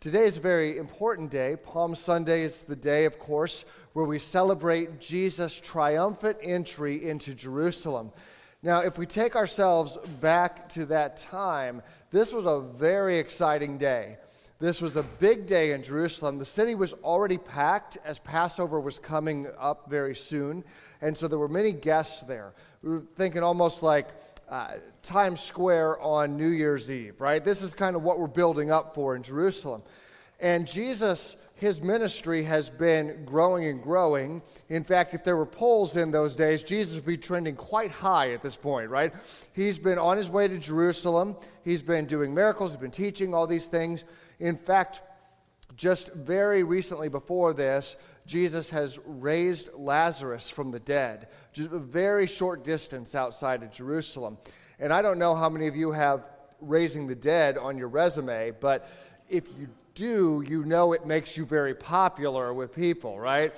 Today is a very important day. Palm Sunday is the day, of course, where we celebrate Jesus' triumphant entry into Jerusalem. Now, if we take ourselves back to that time, this was a very exciting day. This was a big day in Jerusalem. The city was already packed as Passover was coming up very soon, and so there were many guests there. We were thinking almost like uh, Times Square on New Year's Eve, right? This is kind of what we're building up for in Jerusalem. And Jesus, his ministry has been growing and growing. In fact, if there were polls in those days, Jesus would be trending quite high at this point, right? He's been on his way to Jerusalem. He's been doing miracles, he's been teaching all these things. In fact, just very recently before this, Jesus has raised Lazarus from the dead, just a very short distance outside of Jerusalem. And I don't know how many of you have raising the dead on your resume, but if you do, you know it makes you very popular with people, right?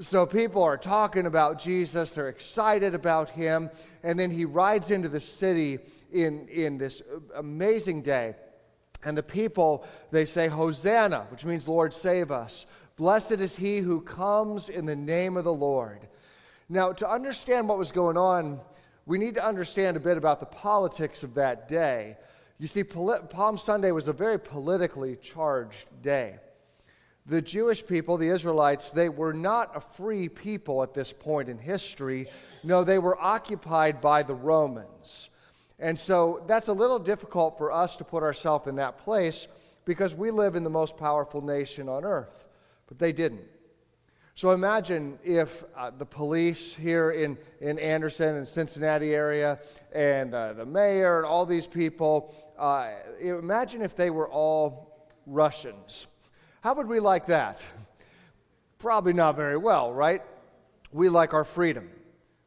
So people are talking about Jesus, they're excited about him, and then he rides into the city in, in this amazing day. And the people, they say, Hosanna, which means Lord, save us. Blessed is he who comes in the name of the Lord. Now, to understand what was going on, we need to understand a bit about the politics of that day. You see, Palm Sunday was a very politically charged day. The Jewish people, the Israelites, they were not a free people at this point in history. No, they were occupied by the Romans. And so that's a little difficult for us to put ourselves in that place because we live in the most powerful nation on earth but they didn't. So imagine if uh, the police here in, in Anderson and Cincinnati area and uh, the mayor and all these people, uh, imagine if they were all Russians. How would we like that? Probably not very well, right? We like our freedom.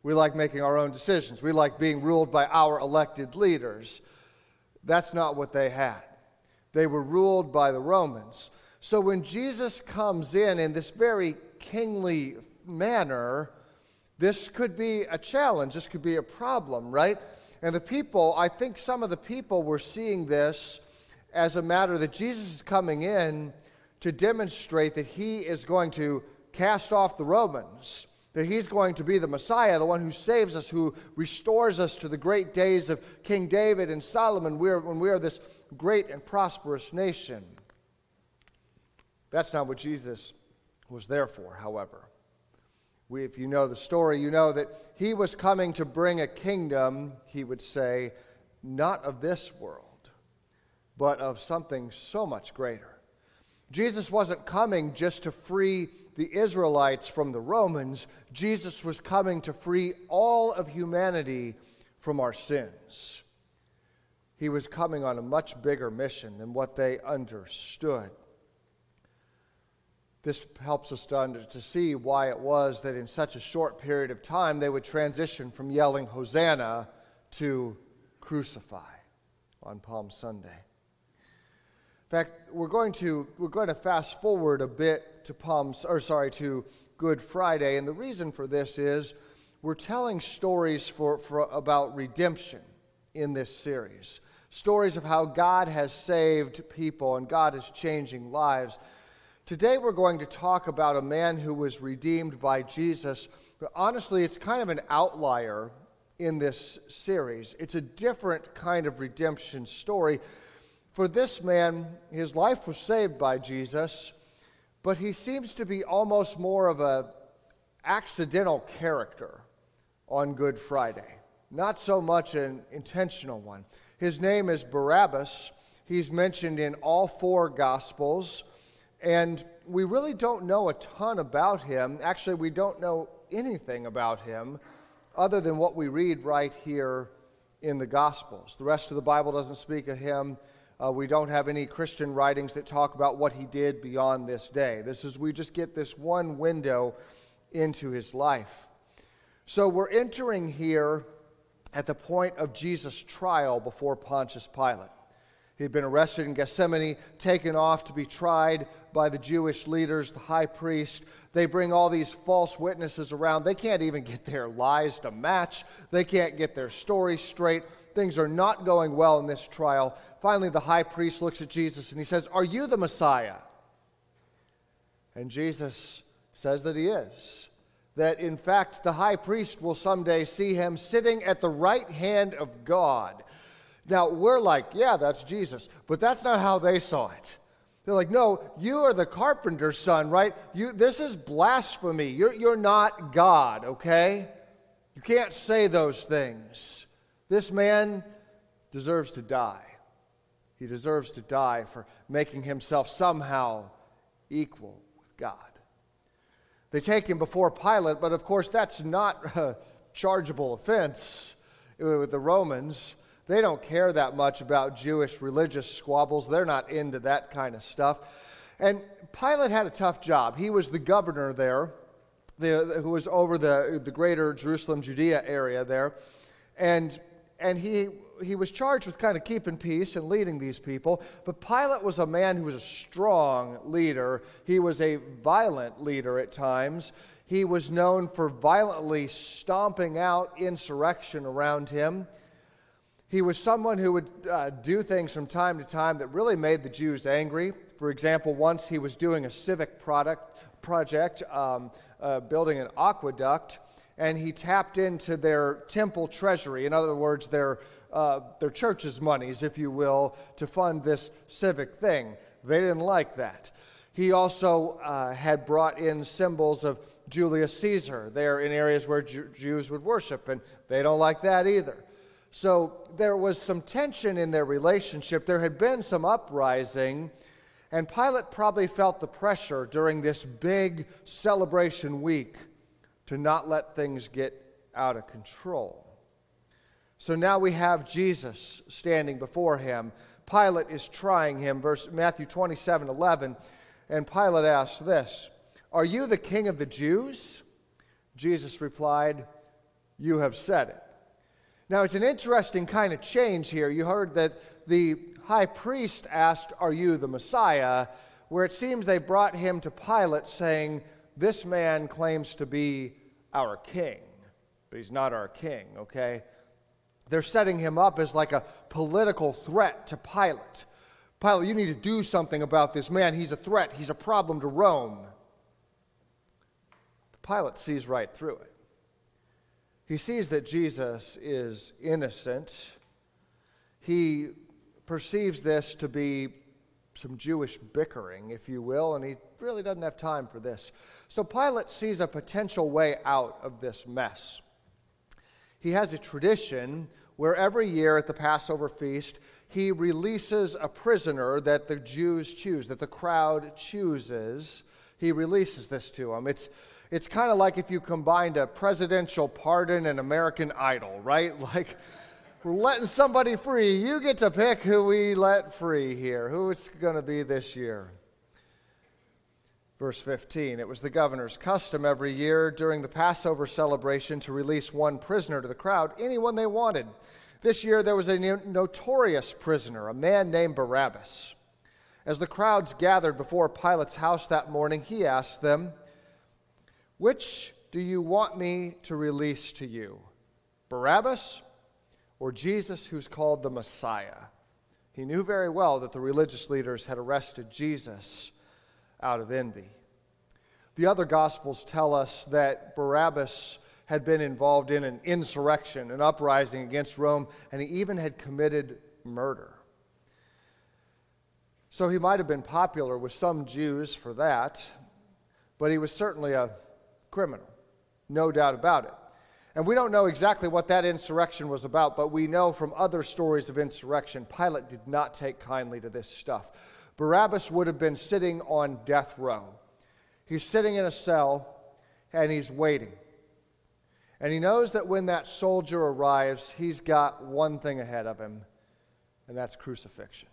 We like making our own decisions. We like being ruled by our elected leaders. That's not what they had. They were ruled by the Romans. So when Jesus comes in in this very kingly manner, this could be a challenge. This could be a problem, right? And the people, I think some of the people were seeing this as a matter that Jesus is coming in to demonstrate that he is going to cast off the Romans, that he's going to be the Messiah, the one who saves us, who restores us to the great days of King David and Solomon when we are this great and prosperous nation. That's not what Jesus was there for, however. We, if you know the story, you know that he was coming to bring a kingdom, he would say, not of this world, but of something so much greater. Jesus wasn't coming just to free the Israelites from the Romans, Jesus was coming to free all of humanity from our sins. He was coming on a much bigger mission than what they understood. This helps us to, under, to see why it was that in such a short period of time they would transition from yelling Hosanna to crucify on Palm Sunday. In fact, we're going to, we're going to fast forward a bit to Palm, or sorry, to Good Friday, and the reason for this is we're telling stories for, for, about redemption in this series. Stories of how God has saved people and God is changing lives. Today we're going to talk about a man who was redeemed by Jesus. But honestly, it's kind of an outlier in this series. It's a different kind of redemption story. For this man, his life was saved by Jesus, but he seems to be almost more of a accidental character on Good Friday, not so much an intentional one. His name is Barabbas. He's mentioned in all four Gospels. And we really don't know a ton about him. Actually, we don't know anything about him other than what we read right here in the Gospels. The rest of the Bible doesn't speak of him. Uh, we don't have any Christian writings that talk about what he did beyond this day. This is, we just get this one window into his life. So we're entering here at the point of Jesus' trial before Pontius Pilate. He'd been arrested in Gethsemane, taken off to be tried by the Jewish leaders, the high priest. They bring all these false witnesses around. They can't even get their lies to match, they can't get their story straight. Things are not going well in this trial. Finally, the high priest looks at Jesus and he says, Are you the Messiah? And Jesus says that he is. That in fact, the high priest will someday see him sitting at the right hand of God. Now, we're like, yeah, that's Jesus. But that's not how they saw it. They're like, no, you are the carpenter's son, right? You, this is blasphemy. You're, you're not God, okay? You can't say those things. This man deserves to die. He deserves to die for making himself somehow equal with God. They take him before Pilate, but of course, that's not a chargeable offense with the Romans. They don't care that much about Jewish religious squabbles. They're not into that kind of stuff. And Pilate had a tough job. He was the governor there, the, who was over the, the greater Jerusalem, Judea area there. And, and he, he was charged with kind of keeping peace and leading these people. But Pilate was a man who was a strong leader, he was a violent leader at times. He was known for violently stomping out insurrection around him. He was someone who would uh, do things from time to time that really made the Jews angry. For example, once he was doing a civic product, project, um, uh, building an aqueduct, and he tapped into their temple treasury, in other words, their, uh, their church's monies, if you will, to fund this civic thing. They didn't like that. He also uh, had brought in symbols of Julius Caesar there in areas where Jew- Jews would worship, and they don't like that either. So there was some tension in their relationship. There had been some uprising, and Pilate probably felt the pressure during this big celebration week to not let things get out of control. So now we have Jesus standing before him. Pilate is trying him, verse Matthew 27 11. And Pilate asks this Are you the king of the Jews? Jesus replied, You have said it. Now, it's an interesting kind of change here. You heard that the high priest asked, Are you the Messiah? Where it seems they brought him to Pilate saying, This man claims to be our king, but he's not our king, okay? They're setting him up as like a political threat to Pilate. Pilate, you need to do something about this man. He's a threat, he's a problem to Rome. Pilate sees right through it. He sees that Jesus is innocent. He perceives this to be some Jewish bickering, if you will, and he really doesn't have time for this. So Pilate sees a potential way out of this mess. He has a tradition where every year at the Passover feast, he releases a prisoner that the Jews choose, that the crowd chooses. He releases this to them. It's it's kind of like if you combined a presidential pardon and American Idol, right? Like, we're letting somebody free. You get to pick who we let free here, who it's going to be this year. Verse 15 It was the governor's custom every year during the Passover celebration to release one prisoner to the crowd, anyone they wanted. This year there was a notorious prisoner, a man named Barabbas. As the crowds gathered before Pilate's house that morning, he asked them, which do you want me to release to you? Barabbas or Jesus, who's called the Messiah? He knew very well that the religious leaders had arrested Jesus out of envy. The other Gospels tell us that Barabbas had been involved in an insurrection, an uprising against Rome, and he even had committed murder. So he might have been popular with some Jews for that, but he was certainly a criminal, no doubt about it. And we don't know exactly what that insurrection was about, but we know from other stories of insurrection, Pilate did not take kindly to this stuff. Barabbas would have been sitting on death row. He's sitting in a cell and he's waiting. And he knows that when that soldier arrives, he's got one thing ahead of him, and that's crucifixion.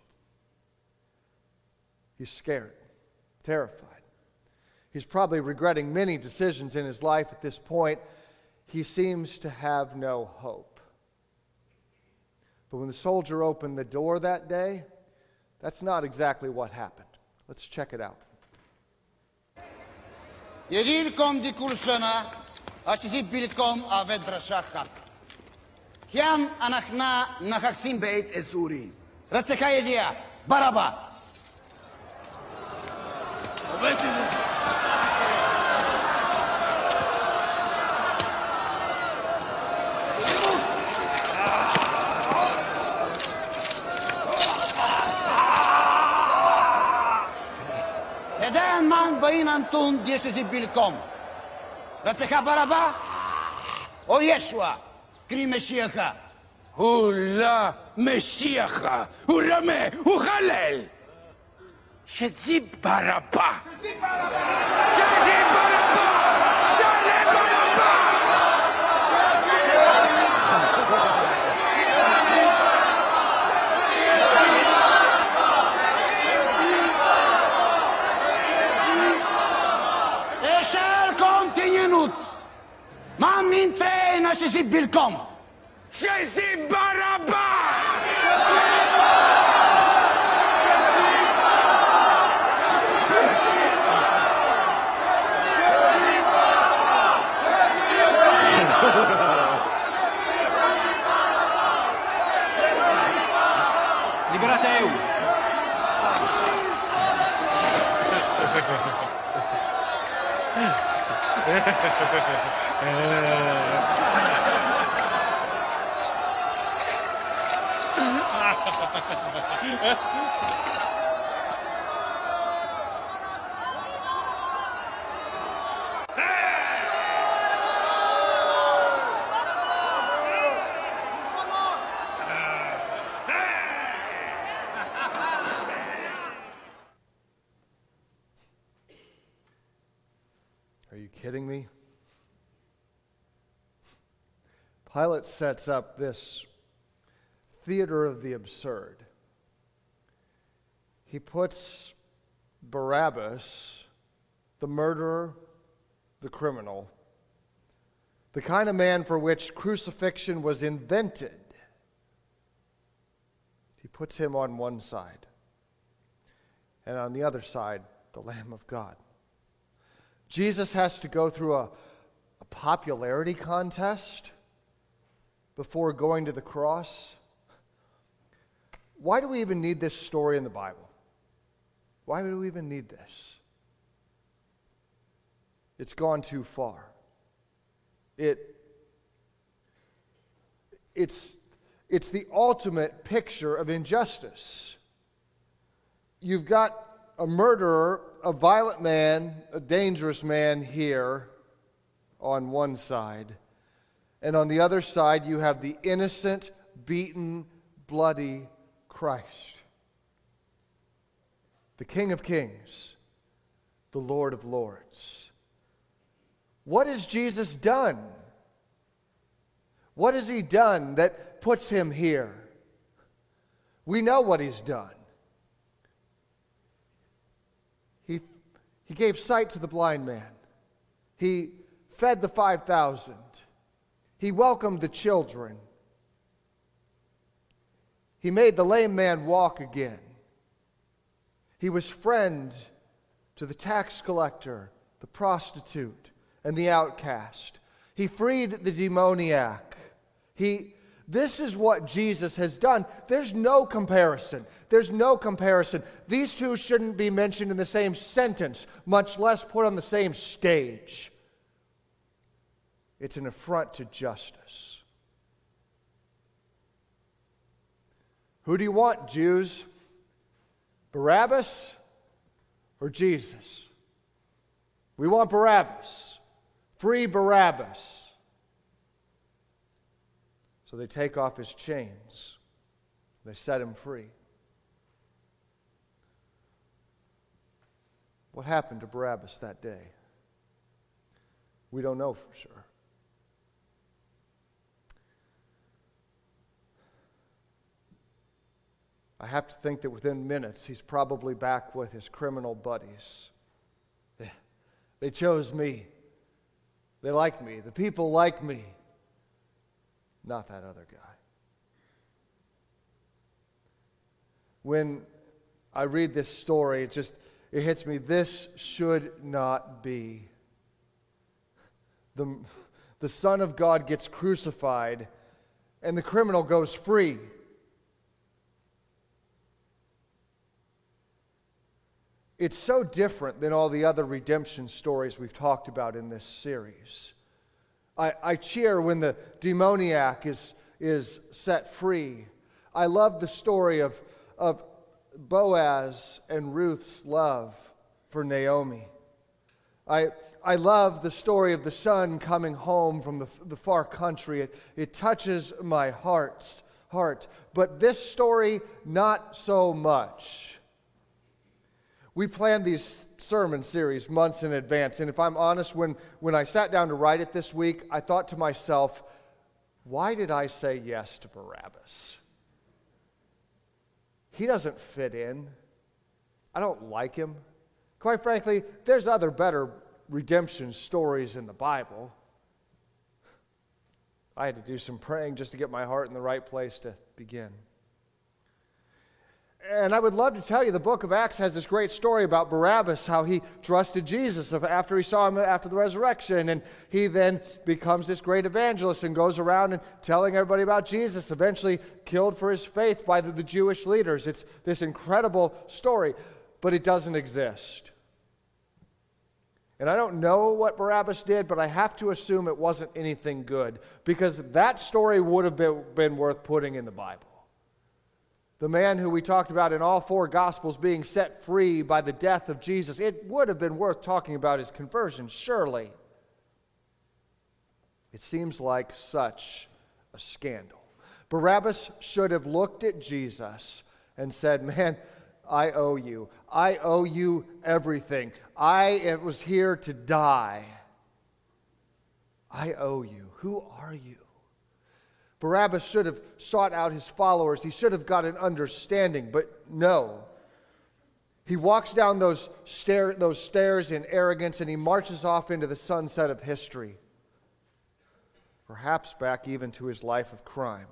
He's scared, terrified. He's probably regretting many decisions in his life at this point. He seems to have no hope. But when the soldier opened the door that day, That's not exactly what happened. Let's check it out. Jerirkom di kursana, achisi bilkom aved drashakhat. Kiam anachna nachaksim beit esuri. Ratzeka yedia, baraba. האין אנטון דשזי בלקום. והצליחה ברבה או ישוע, קרי משיחה. הוא לא משיחה, הוא רמה, הוא חלל! שזי ברבה! שזי ברבה! שזי ברבה! Achisi bilkom. Shezi Baraba. Liberateu! Are you kidding me? Pilate sets up this theater of the absurd. He puts Barabbas, the murderer, the criminal, the kind of man for which crucifixion was invented, he puts him on one side. And on the other side, the Lamb of God. Jesus has to go through a, a popularity contest before going to the cross. Why do we even need this story in the Bible? Why do we even need this? It's gone too far. It, it's, it's the ultimate picture of injustice. You've got a murderer, a violent man, a dangerous man here on one side. And on the other side, you have the innocent, beaten, bloody Christ. The King of Kings, the Lord of Lords. What has Jesus done? What has he done that puts him here? We know what he's done. He, he gave sight to the blind man. He fed the 5,000. He welcomed the children. He made the lame man walk again. He was friend to the tax collector, the prostitute, and the outcast. He freed the demoniac. He, this is what Jesus has done. There's no comparison. There's no comparison. These two shouldn't be mentioned in the same sentence, much less put on the same stage. It's an affront to justice. Who do you want, Jews? Barabbas or Jesus? We want Barabbas. Free Barabbas. So they take off his chains, they set him free. What happened to Barabbas that day? We don't know for sure. I have to think that within minutes he's probably back with his criminal buddies. They, chose me. They like me. The people like me. Not that other guy. When I read this story, it just it hits me. This should not be. The, the Son of God gets crucified, and the criminal goes free. It's so different than all the other redemption stories we've talked about in this series. I, I cheer when the demoniac is, is set free. I love the story of, of Boaz and Ruth's love for Naomi. I, I love the story of the son coming home from the, the far country. It, it touches my heart's heart. But this story, not so much. We planned these sermon series months in advance, and if I'm honest, when, when I sat down to write it this week, I thought to myself, why did I say yes to Barabbas? He doesn't fit in. I don't like him. Quite frankly, there's other better redemption stories in the Bible. I had to do some praying just to get my heart in the right place to begin. And I would love to tell you the book of Acts has this great story about Barabbas, how he trusted Jesus after he saw him after the resurrection. And he then becomes this great evangelist and goes around and telling everybody about Jesus, eventually killed for his faith by the, the Jewish leaders. It's this incredible story, but it doesn't exist. And I don't know what Barabbas did, but I have to assume it wasn't anything good because that story would have been, been worth putting in the Bible. The man who we talked about in all four Gospels being set free by the death of Jesus, it would have been worth talking about his conversion, surely. It seems like such a scandal. Barabbas should have looked at Jesus and said, Man, I owe you. I owe you everything. I was here to die. I owe you. Who are you? Barabbas should have sought out his followers. He should have got an understanding, but no. He walks down those, stair, those stairs in arrogance and he marches off into the sunset of history, perhaps back even to his life of crime.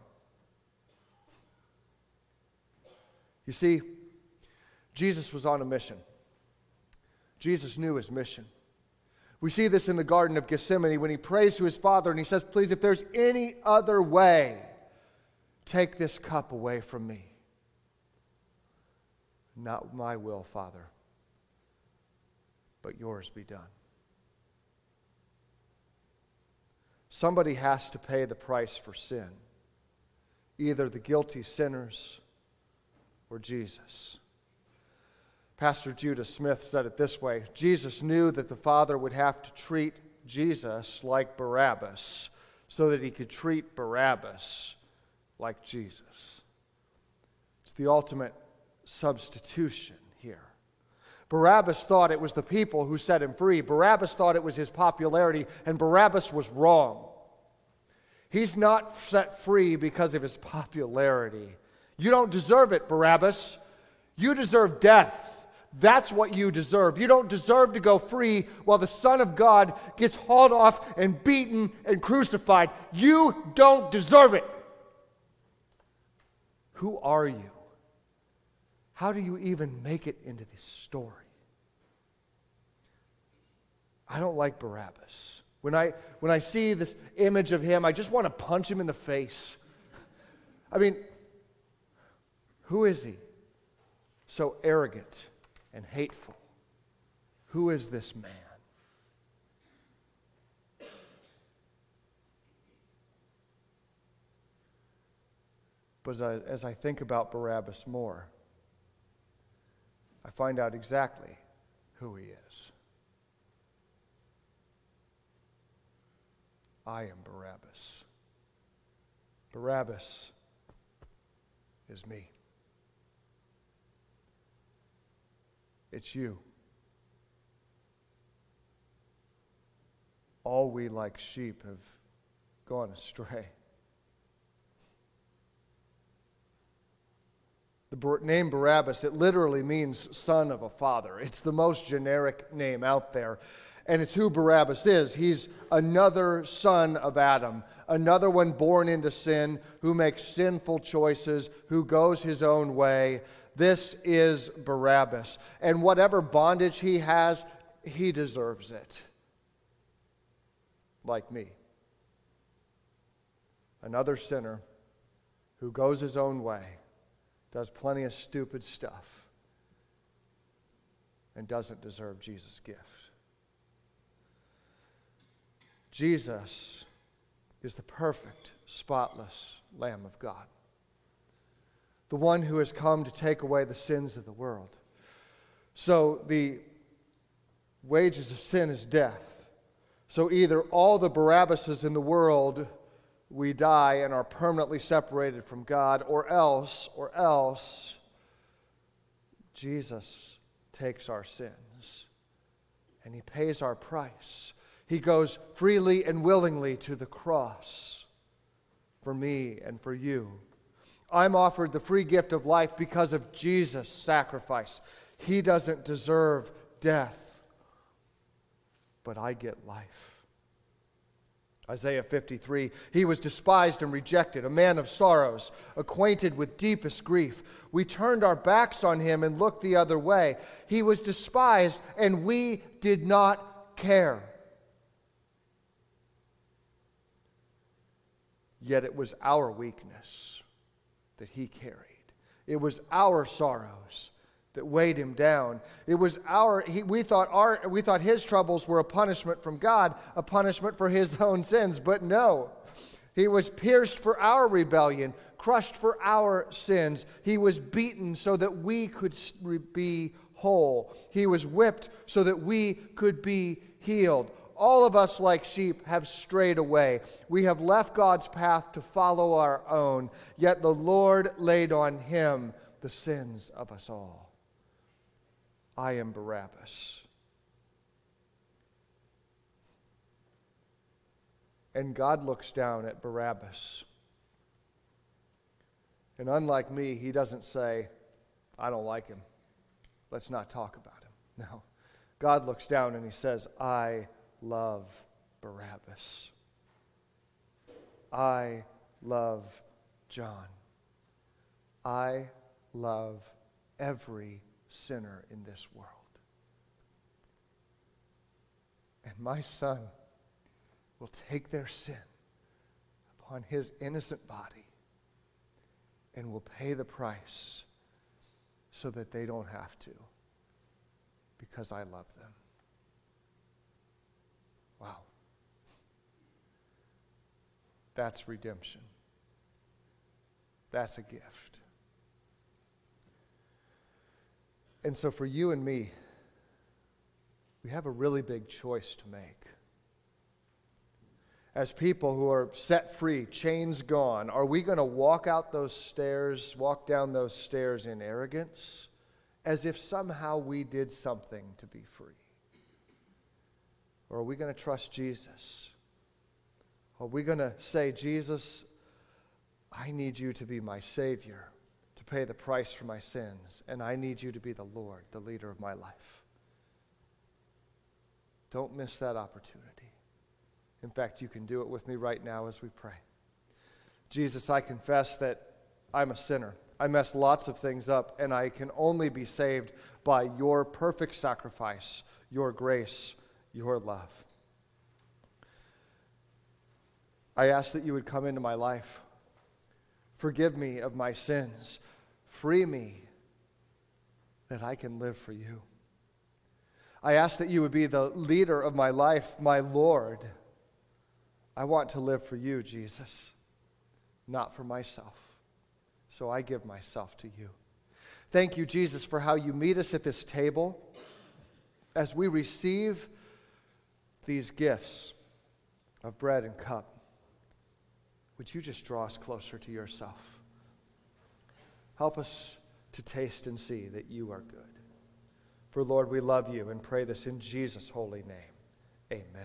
You see, Jesus was on a mission. Jesus knew his mission. We see this in the Garden of Gethsemane when he prays to his Father and he says, Please, if there's any other way, take this cup away from me. Not my will, Father, but yours be done. Somebody has to pay the price for sin, either the guilty sinners or Jesus. Pastor Judah Smith said it this way Jesus knew that the Father would have to treat Jesus like Barabbas so that he could treat Barabbas like Jesus. It's the ultimate substitution here. Barabbas thought it was the people who set him free. Barabbas thought it was his popularity, and Barabbas was wrong. He's not set free because of his popularity. You don't deserve it, Barabbas. You deserve death. That's what you deserve. You don't deserve to go free while the Son of God gets hauled off and beaten and crucified. You don't deserve it. Who are you? How do you even make it into this story? I don't like Barabbas. When I, when I see this image of him, I just want to punch him in the face. I mean, who is he? So arrogant and hateful. Who is this man? But as I, as I think about Barabbas more, I find out exactly who he is. I am Barabbas. Barabbas is me. It's you. All we like sheep have gone astray. The name Barabbas, it literally means son of a father. It's the most generic name out there. And it's who Barabbas is. He's another son of Adam, another one born into sin, who makes sinful choices, who goes his own way. This is Barabbas. And whatever bondage he has, he deserves it. Like me. Another sinner who goes his own way, does plenty of stupid stuff, and doesn't deserve Jesus' gift. Jesus is the perfect, spotless Lamb of God, the one who has come to take away the sins of the world. So the wages of sin is death. So either all the Barabbases in the world we die and are permanently separated from God, or else, or else, Jesus takes our sins and he pays our price. He goes freely and willingly to the cross for me and for you. I'm offered the free gift of life because of Jesus' sacrifice. He doesn't deserve death, but I get life. Isaiah 53, he was despised and rejected, a man of sorrows, acquainted with deepest grief. We turned our backs on him and looked the other way. He was despised, and we did not care. Yet it was our weakness that he carried, it was our sorrows that weighed him down. It was our, he, we, thought our, we thought his troubles were a punishment from God, a punishment for his own sins, but no. He was pierced for our rebellion, crushed for our sins. He was beaten so that we could be whole. He was whipped so that we could be healed. All of us, like sheep, have strayed away. We have left God's path to follow our own, yet the Lord laid on him the sins of us all. I am Barabbas. And God looks down at Barabbas. And unlike me, he doesn't say, I don't like him. Let's not talk about him. No. God looks down and he says, I love Barabbas. I love John. I love every sinner in this world. And my son will take their sin upon his innocent body and will pay the price so that they don't have to because I love them. That's redemption. That's a gift. And so, for you and me, we have a really big choice to make. As people who are set free, chains gone, are we going to walk out those stairs, walk down those stairs in arrogance, as if somehow we did something to be free? Or are we going to trust Jesus? Are we going to say, Jesus, I need you to be my Savior? To pay the price for my sins, and I need you to be the Lord, the leader of my life. Don't miss that opportunity. In fact, you can do it with me right now as we pray. Jesus, I confess that I'm a sinner. I mess lots of things up, and I can only be saved by your perfect sacrifice, your grace, your love. I ask that you would come into my life. Forgive me of my sins. Free me that I can live for you. I ask that you would be the leader of my life, my Lord. I want to live for you, Jesus, not for myself. So I give myself to you. Thank you, Jesus, for how you meet us at this table as we receive these gifts of bread and cup. Would you just draw us closer to yourself? Help us to taste and see that you are good. For Lord, we love you and pray this in Jesus' holy name. Amen.